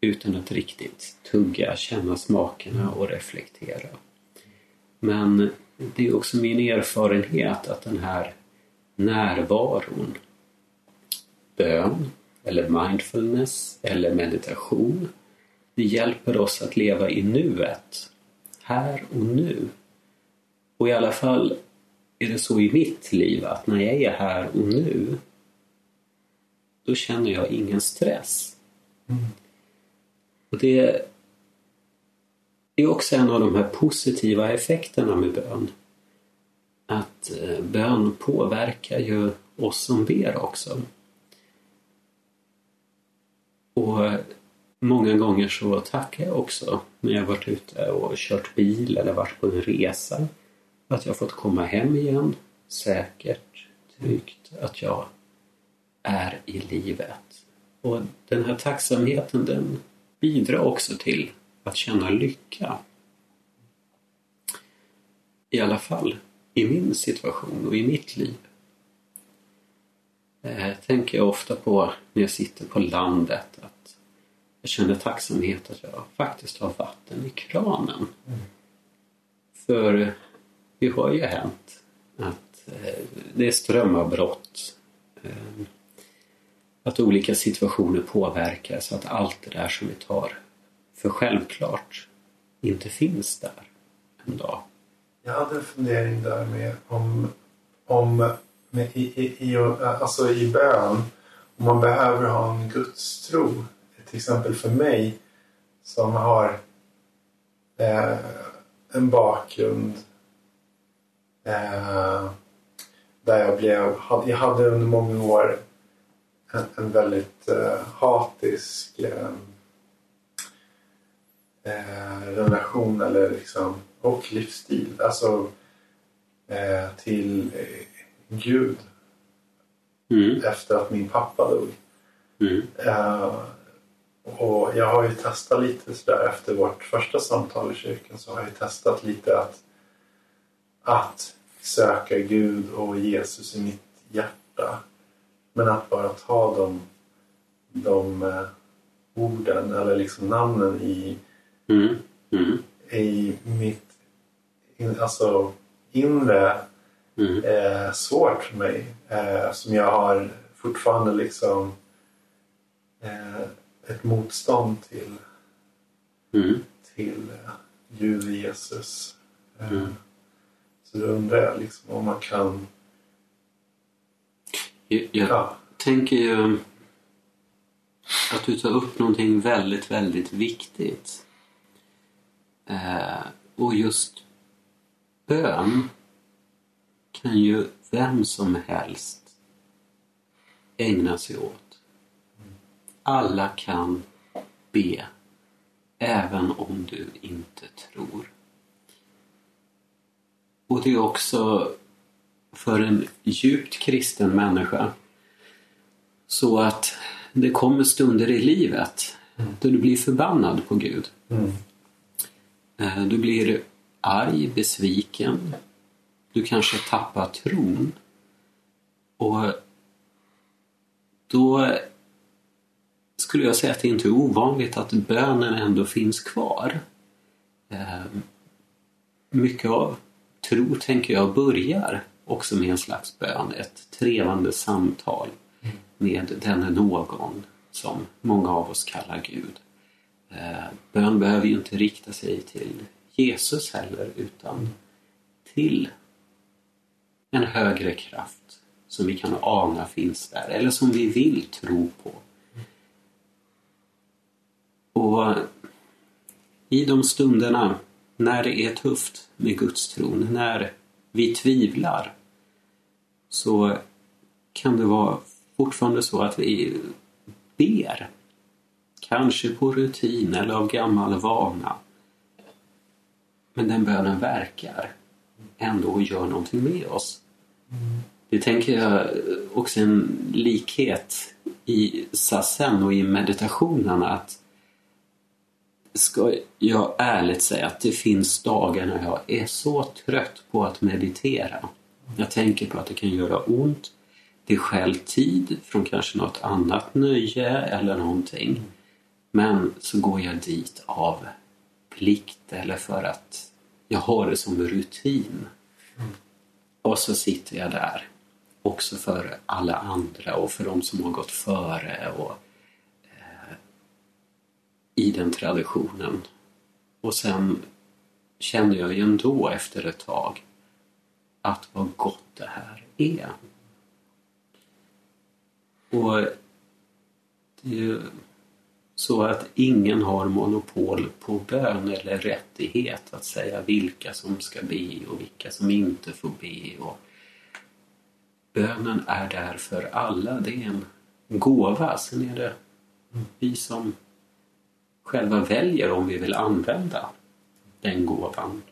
utan att riktigt tugga, känna smakerna och reflektera. Men det är också min erfarenhet att den här närvaron, bön eller mindfulness eller meditation, det hjälper oss att leva i nuet, här och nu. Och i alla fall är det så i mitt liv att när jag är här och nu då känner jag ingen stress. Mm. Och det är också en av de här positiva effekterna med bön. Att eh, bön påverkar ju oss som ber också. Och eh, många gånger så tackar jag också när jag varit ute och kört bil eller varit på en resa. Att jag fått komma hem igen säkert, tryggt. Att jag är i livet. Och den här tacksamheten den bidrar också till att känna lycka. I alla fall i min situation och i mitt liv. Eh, tänker jag ofta på när jag sitter på landet att jag känner tacksamhet att jag faktiskt har vatten i kranen. För det har ju hänt att eh, det är strömavbrott. Eh, att olika situationer påverkar så att allt det där som vi tar för självklart inte finns där en dag. Jag hade en fundering där med om, om med, i, i, i, alltså i bön, om man behöver ha en gudstro. Till exempel för mig som har eh, en bakgrund eh, där jag blev, jag hade under många år en, en väldigt eh, hatisk eh, eh, relation eller liksom, och livsstil. Alltså eh, till eh, Gud Mm, efter att min pappa dog. mm, Eh, och jag har ju testat lite sådär efter vårt första samtal i kyrkan så har jag testat lite att, att söka Gud och Jesus i mitt hjärta. Men att bara ta de, de eh, orden eller liksom namnen i, mm, mm, i mitt in, alltså inre mm, eh, svårt för mig. Eh, som jag har fortfarande liksom eh, ett motstånd till, mm. till eh, Gud Jesus. Eh, Mm. Så då undrar jag liksom om man kan... Jag, jag Ja, tänker ju att du tar upp någonting väldigt, väldigt viktigt. Eh, och just bön kan ju vem som helst ägna sig åt. Alla kan be, även om du inte tror. Och det är också för en djupt kristen människa så att det kommer stunder i livet Mm. då du blir förbannad på Gud. Mm. Eh, Du blir arg, besviken. Du kanske tappar tron. Och då skulle jag säga att det inte är ovanligt att bönen ändå finns kvar. Eh, Mycket av tro, tänker jag, börjar också med en slags bön. Ett trevande samtal med denne någon som många av oss kallar Gud. Eh, bön behöver ju inte rikta sig till Jesus heller utan till en högre kraft som vi kan ana finns där eller som vi vill tro på. Och i de stunderna när det är tufft med Guds tron, när vi tvivlar så kan det vara fortfarande så att vi ber. Kanske på rutin eller av gammal vana. Men den bönen verkar ändå och gör någonting med oss. Det tänker jag också en likhet i sassen och i meditationen att ska jag ärligt säga att det finns dagar när jag är så trött på att meditera. Jag tänker på att det kan göra ont. Det stjäl tid från kanske något annat nöje eller någonting. Men så går jag dit av plikt eller för att jag har det som rutin. Och så sitter jag där. Också för alla andra och för de som har gått före och eh, i den traditionen. Och sen känner jag ju ändå efter ett tag att vad gott det här är. Och det är ju så att ingen har monopol på bön eller rättighet att säga vilka som ska be och vilka som inte får be. Och bönen är där för alla. Det är en gåva. Sen är det vi som själva väljer om vi vill använda den gåvan.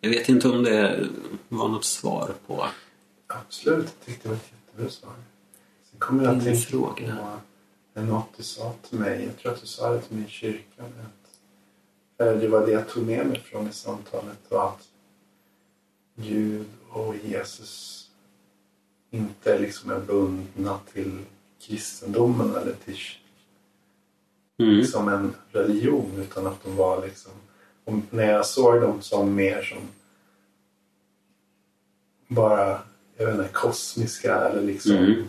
Jag vet inte om det var något svar på Absolut, jag tyckte det var ett jättebra svar. Sen kommer jag att tänka fråga. på något du sa till mig. Jag tror att du sa det till mig i kyrkan. Att, eller det var det jag tog med mig från det samtalet. Och att Gud och Jesus inte liksom är bundna till kristendomen eller till mm. som en religion utan att de var liksom när jag såg dem som mer som bara jag vet inte, kosmiska eller liksom Mm.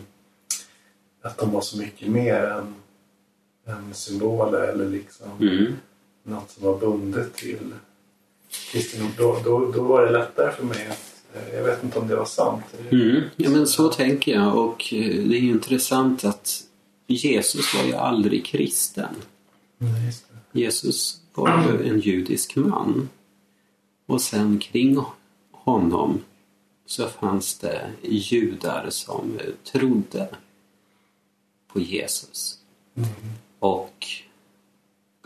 att de var så mycket mer än, än symboler eller liksom Mm. något som var bundet till kristendom. Då, då, då var det lättare för mig att eh, jag vet inte om det var sant. Mm. Ja, men så tänker jag och eh, det är ju intressant att Jesus var ju aldrig kristen. Nej, just det. Jesus var ju en judisk man. Och sen kring honom så fanns det judar som trodde på Jesus. Och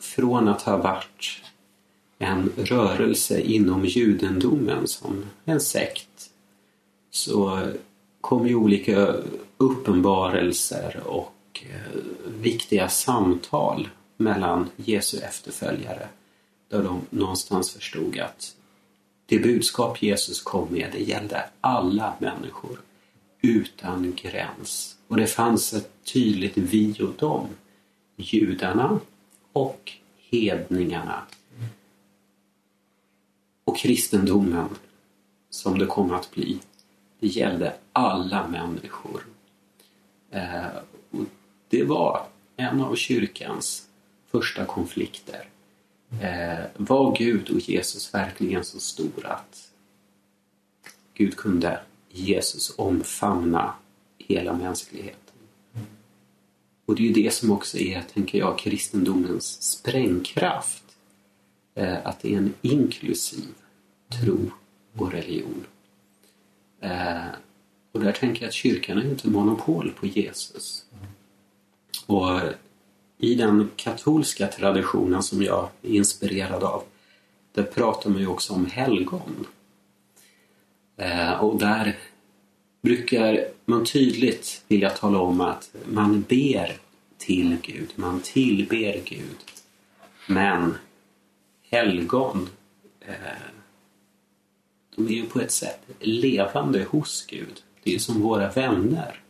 från att ha varit en rörelse inom judendomen som en sekt så kom ju olika uppenbarelser och eh, viktiga samtal mellan Jesu efterföljare där de någonstans förstod att det budskap Jesus kom med det gällde alla människor utan gräns. Och det fanns ett tydligt vi och dem. Judarna och hedningarna. Och kristendomen, som det kom att bli, det gällde alla människor. Eh, och det var en av kyrkans första konflikter. Eh, var Gud och Jesus verkligen så stor att Gud kunde Jesus omfamna hela mänskligheten? Och det är ju det som också är, tänker jag, kristendomens sprängkraft. Eh, att det är en inklusiv tro och religion. Eh, och där tänker jag att kyrkan är inte monopol på Jesus. Och i den katolska traditionen som jag är inspirerad av, där pratar man ju också om helgon. Eh, och där brukar man tydligt vilja tala om att man ber till Gud, man tillber Gud. Men helgon, eh, de är ju på ett sätt levande hos Gud. Det är som våra vänner.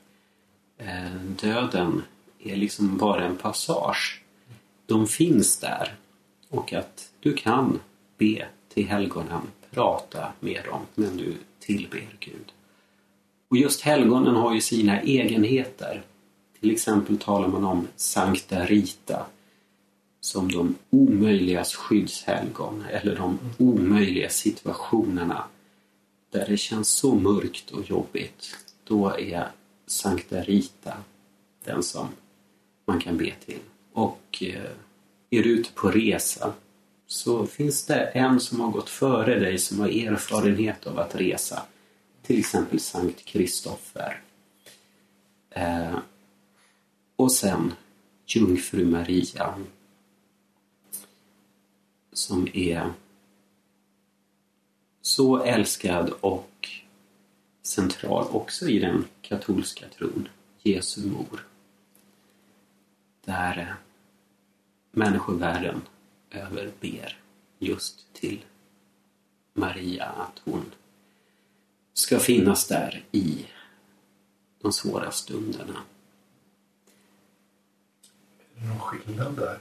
Eh, döden är liksom bara en passage. De finns där och att du kan be till helgonen, prata med dem, men du tillber Gud. Och just helgonen har ju sina egenheter. Till exempel talar man om Sankta Rita som de omöjligas skyddshelgon eller de omöjliga situationerna där det känns så mörkt och jobbigt. Då är Sankta Rita den som man kan be till. Och eh, är du ute på resa så finns det en som har gått före dig som har erfarenhet av att resa. Till exempel Sankt Kristoffer. Eh, och sen Jungfru Maria som är så älskad och central också i den katolska tron, Jesu mor. Där människovärlden överber just till Maria att hon ska finnas där i de svåra stunderna. Är det någon skillnad där?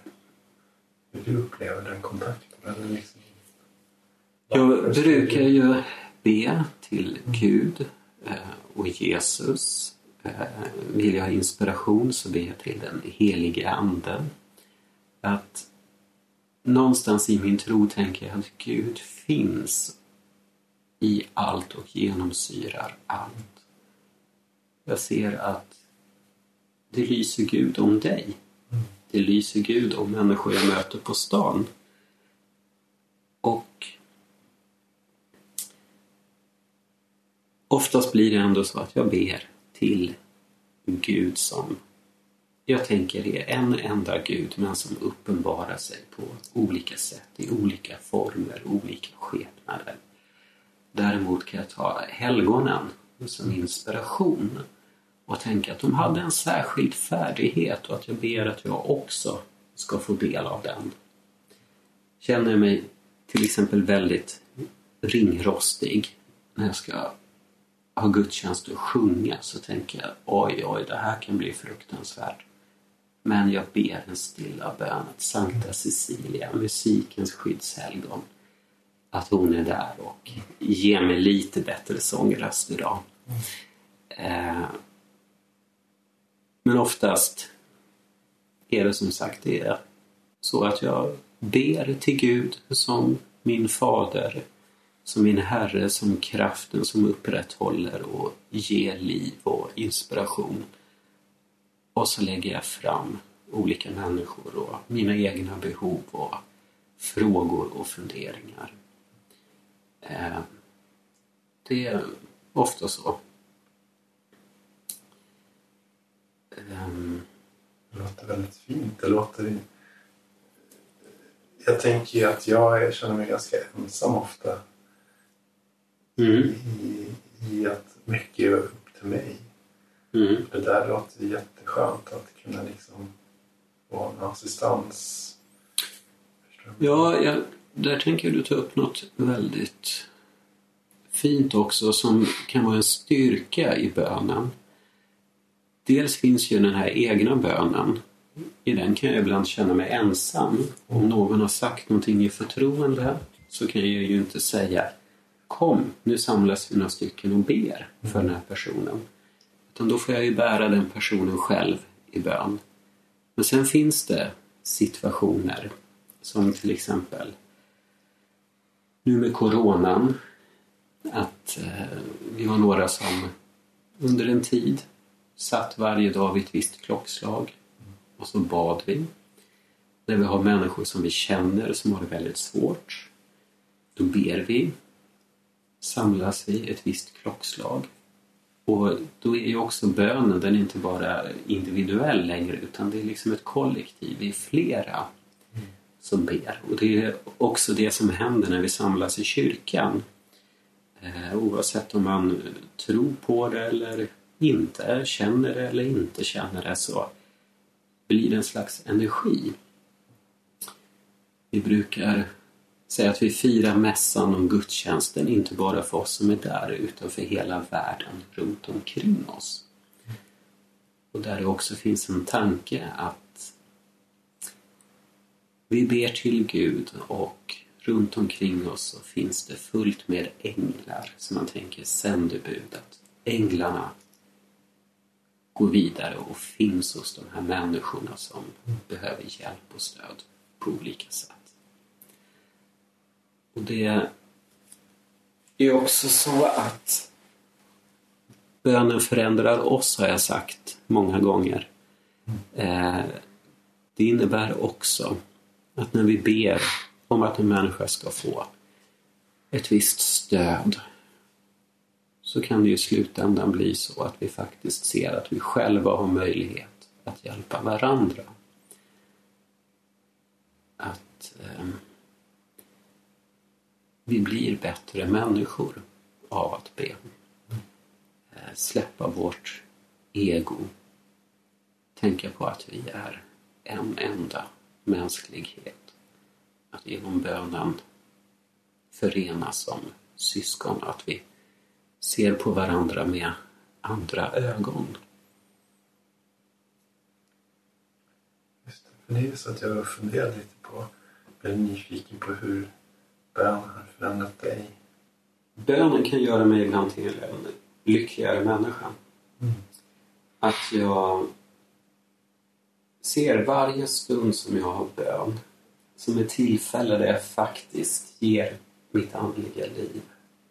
Hur du upplever den kontakten? Eller liksom... Jag brukar ju be till Gud eh, och Jesus. Eh, vill jag ha inspiration så ber jag till den helige anden. Att någonstans i min tro tänker jag att Gud finns i allt och genomsyrar allt. Jag ser att det lyser Gud om dig. Det lyser Gud om människor jag möter på stan. Och oftast blir det ändå så att jag ber till Gud som jag tänker är en enda Gud men som uppenbarar sig på olika sätt, i olika former, olika skepnader. Däremot kan jag ta helgonen som inspiration och tänka att de hade en särskild färdighet och att jag ber att jag också ska få del av den. Känner jag mig till exempel väldigt ringrostig när jag ska ha gudstjänst och sjunga så tänker jag oj, oj, det här kan bli fruktansvärt. Men jag ber en stilla bön att Sankta Cecilia, musikens skyddshelgon, att hon är där och ger mig lite bättre sångröst idag. Eh, men oftast är det som sagt det är så att jag ber till Gud som min fader, som min Herre, som kraften som upprätthåller och ger liv och inspiration. Och så lägger jag fram olika människor och mina egna behov och frågor och funderingar. Eh, det är ofta så. Ehm. Det låter väldigt fint. Det låter... Jag tänker ju att jag känner mig ganska ensam ofta. Mm. I, I att mycket är upp till mig. Mm. Det där låter jätteskönt att kunna liksom få en assistans. Ja, jag, där tänker du ta upp något väldigt fint också som kan vara en styrka i bönen. Dels finns ju den här egna bönen. I den kan jag ibland känna mig ensam. Om någon har sagt någonting i förtroende så kan jag ju inte säga Kom, nu samlas vi några stycken och ber för den här personen. Utan då får jag ju bära den personen själv i bön. Men sen finns det situationer som till exempel nu med coronan att eh, vi var några som under en tid satt varje dag vid ett visst klockslag och så bad vi. När vi har människor som vi känner som har det väldigt svårt, då ber vi. Samlas vi ett visst klockslag. Och då är ju också bönen, den är inte bara individuell längre utan det är liksom ett kollektiv, vi är flera som ber. Och det är också det som händer när vi samlas i kyrkan. Eh, oavsett om man tror på det eller inte, känner det eller inte känner det så blir det en slags energi. Vi brukar säga att vi firar mässan om gudstjänsten, inte bara för oss som är där utan för hela världen runt omkring oss. Och där det också finns en tanke att vi ber till Gud och runt omkring oss så finns det fullt med änglar som man tänker sändebud. Att änglarna går vidare och finns hos de här människorna som behöver hjälp och stöd på olika sätt. Och det är också så att bönen förändrar oss har jag sagt många gånger. Eh, det innebär också att när vi ber om att en människa ska få ett visst stöd så kan det i slutändan bli så att vi faktiskt ser att vi själva har möjlighet att hjälpa varandra. Att eh, vi blir bättre människor av att be. Eh, släppa vårt ego. Tänka på att vi är en enda mänsklighet. Att genom bönen förenas som syskon. Att vi ser på varandra med andra ögon. Just det. För det är så att jag funderar lite på, jag är nyfiken på hur bön har förändrat dig. Bönen kan göra mig ibland till en lyckligare människa. Mm. Att jag ser varje stund som jag har bön som ett tillfälle där jag faktiskt ger mitt andliga liv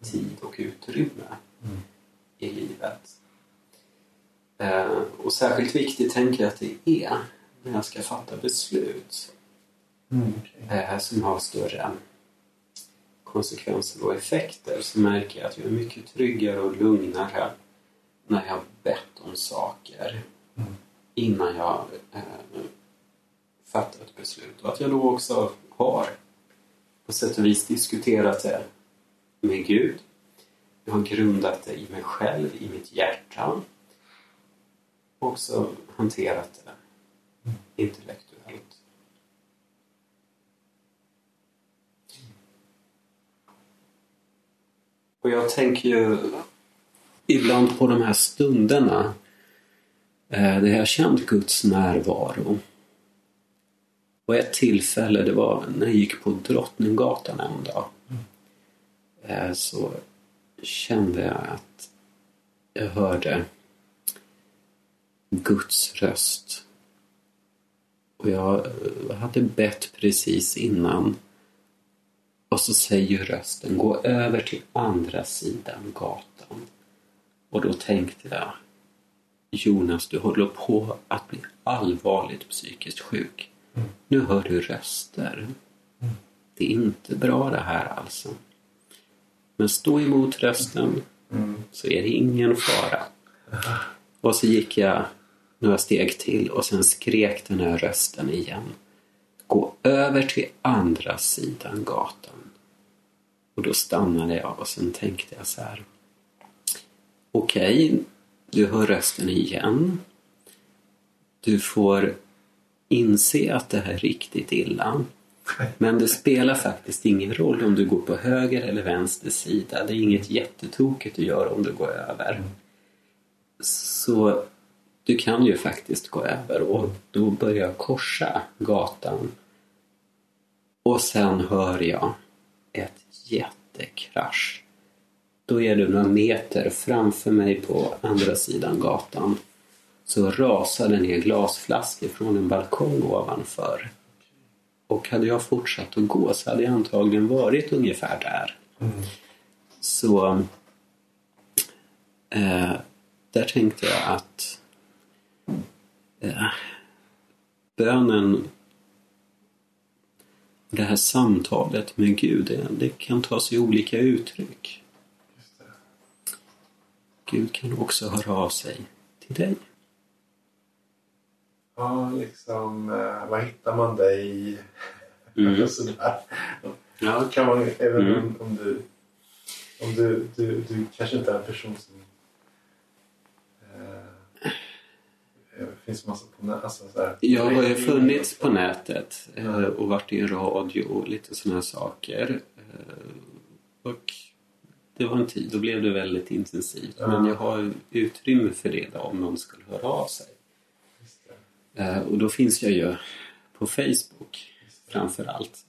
tid och utrymme Mm. i livet. Eh, och särskilt viktigt tänker jag att det är när jag ska fatta beslut Mm, eh, som har större konsekvenser och effekter så märker jag att jag är mycket tryggare och lugnare när jag har bett om saker Mm. innan jag eh, fattar ett beslut. Och att jag då också har på sätt och vis diskuterat det med Gud. Jag har grundat det i mig själv, i mitt hjärta. Och också hanterat det intellektuellt. Och jag tänker ju ibland på de här stunderna eh, där jag har känt Guds närvaro. Och ett tillfälle det var när jag gick på Drottninggatan en dag. Eh, så kände jag att jag hörde Guds röst. Och jag hade bett precis innan. Och så säger rösten, gå över till andra sidan gatan. Och då tänkte jag, Jonas, du håller på att bli allvarligt psykiskt sjuk. Nu hör du röster. Det är inte bra det här alltså. Men stå emot rösten Mm. så är det ingen fara. Och så gick jag några steg till och sen skrek den här rösten igen. Gå över till andra sidan gatan. Och då stannade jag och sen tänkte jag så här. Okej, du hör rösten igen. Du får inse att det här är riktigt illa. Men det spelar faktiskt ingen roll om du går på höger eller vänster sida. Det är inget jättetokigt du gör om du går över. Så du kan ju faktiskt gå över och då börjar jag korsa gatan. Och sen hör jag ett jättekrasch. Då är du några meter framför mig på andra sidan gatan. Så rasade ner glasflaskor från en balkong ovanför. Och hade jag fortsatt att gå så hade jag antagligen varit ungefär där. Mm. Så eh, där tänkte jag att eh, bönen, det här samtalet med Gud, det, det kan ta sig olika uttryck. Gud kan också höra av sig till dig. Ja, liksom, eh, var hittar man dig? Mm. Sådär. Ja, Kan man, även Mm. om, om du, om du, du, du kanske inte är en person som... det finns massa på nätet. Alltså, så här, Jag har funnits på nätet eh, och varit i radio och lite sådana här saker. Eh, Och det var en tid, då blev det väldigt intensivt. Ja. Men jag har utrymme för det då, om någon skulle höra av sig. Det. Eh, Och då finns jag ju på Facebook framför allt.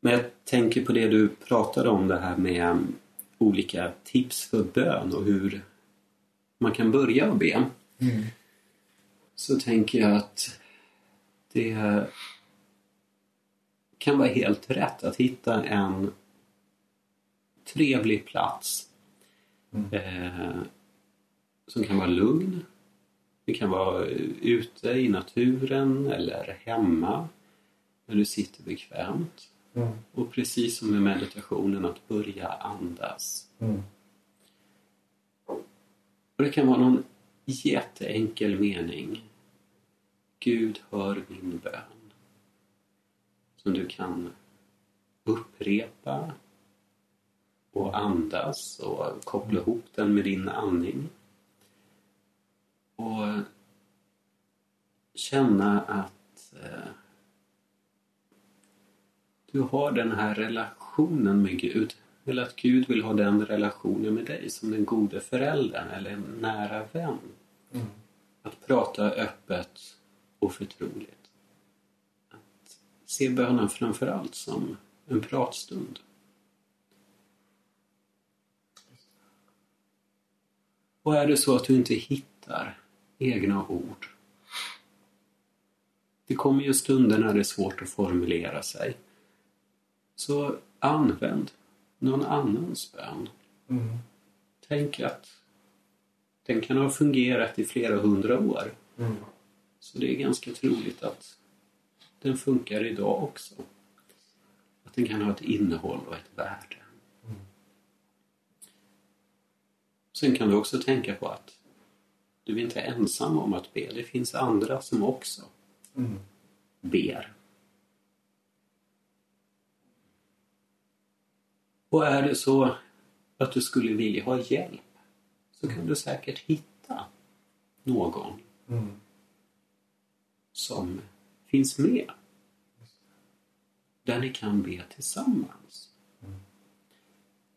Men jag tänker på det du pratade om det här med olika tips för bön och hur man kan börja be. Mm. Så tänker jag att det kan vara helt rätt att hitta en trevlig plats Mm. eh, som kan vara lugn. Det kan vara ute i naturen eller hemma när du sitter bekvämt. Mm. Och precis som med meditationen, att börja andas. Mm. Och det kan vara någon jätteenkel mening. Gud hör min bön. Som du kan upprepa och andas och koppla ihop den med din andning. Och känna att eh, du har den här relationen med Gud. Eller att Gud vill ha den relationen med dig som den gode föräldern eller en nära vän. Mm. Att prata öppet och förtroligt. Att se bönen framför allt som en pratstund. Och är det så att du inte hittar egna ord. Det kommer ju stunder när det är svårt att formulera sig. Så använd någon annans bön. Mm. Tänk att den kan ha fungerat i flera hundra år. Mm. Så det är ganska troligt att den funkar idag också. Att den kan ha ett innehåll och ett värde. Mm. Sen kan du också tänka på att du är inte ensam om att be. Det finns andra som också Mm. ber. Och är det så att du skulle vilja ha hjälp så kan du säkert hitta någon Mm. som finns med. Där ni kan be tillsammans.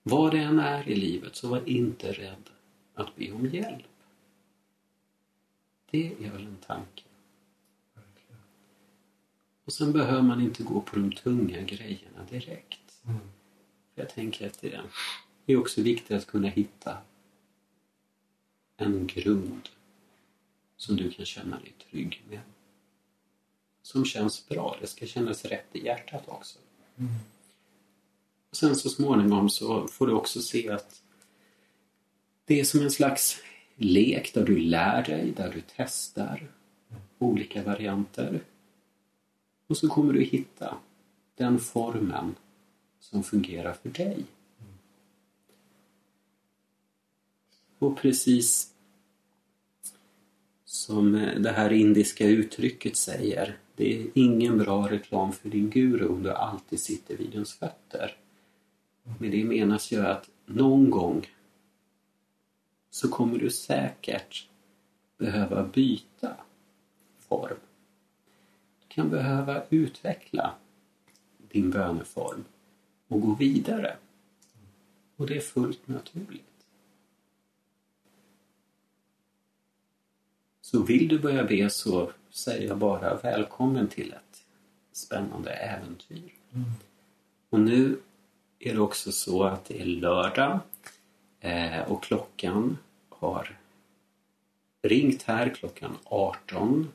Vad det än är i livet så var inte rädd att be om hjälp. Det är väl en tanke. Och sen behöver man inte gå på de tunga grejerna direkt. Mm. Jag tänker att det är också viktigt att kunna hitta en grund som du kan känna dig trygg med. Som känns bra. Det ska kännas rätt i hjärtat också. Mm. Och sen så småningom så får du också se att det är som en slags lek där du lär dig, där du testar olika varianter. Och så kommer du hitta den formen som fungerar för dig. Och precis som det här indiska uttrycket säger, det är ingen bra reklam för din guru om du alltid sitter vid hans fötter. Med det menas ju att någon gång så kommer du säkert behöva byta form. Du kan behöva utveckla din böneform och gå vidare. Och det är fullt naturligt. Så vill du börja be så säger jag bara välkommen till ett spännande äventyr. Mm. Och nu är det också så att det är lördag eh, och klockan har ringt här klockan 18.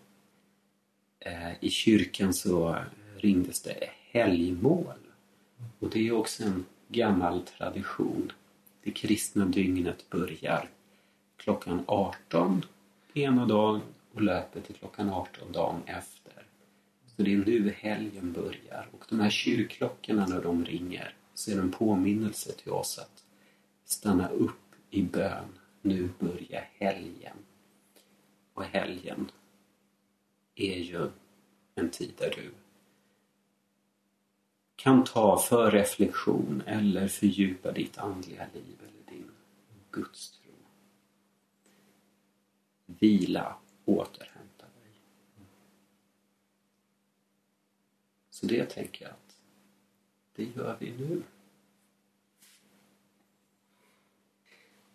Eh, I kyrkan så ringdes det helgmål. Och det är också en gammal tradition. Det kristna dygnet börjar klockan 18 ena dagen och löper till klockan 18 dagen efter. Så det är nu helgen börjar och de här kyrkklockorna när de ringer så är det en påminnelse till oss att stanna upp i bön. Nu börjar helgen. Och helgen är ju en tid där du kan ta för reflektion eller fördjupa ditt andliga liv eller din gudstro. Vila, återhämta dig. Så det tänker jag att det gör vi nu.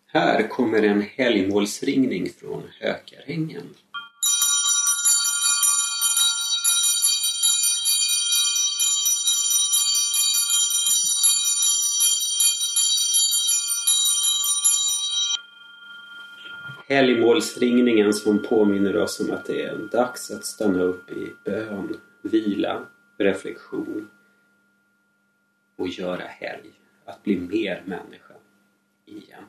Här kommer en helgmålsringning från Hökarängen. Helgmålsringningen som påminner oss om att det är dags att stanna upp i bön, vila, reflektion och göra helg. Att bli mer människa igen.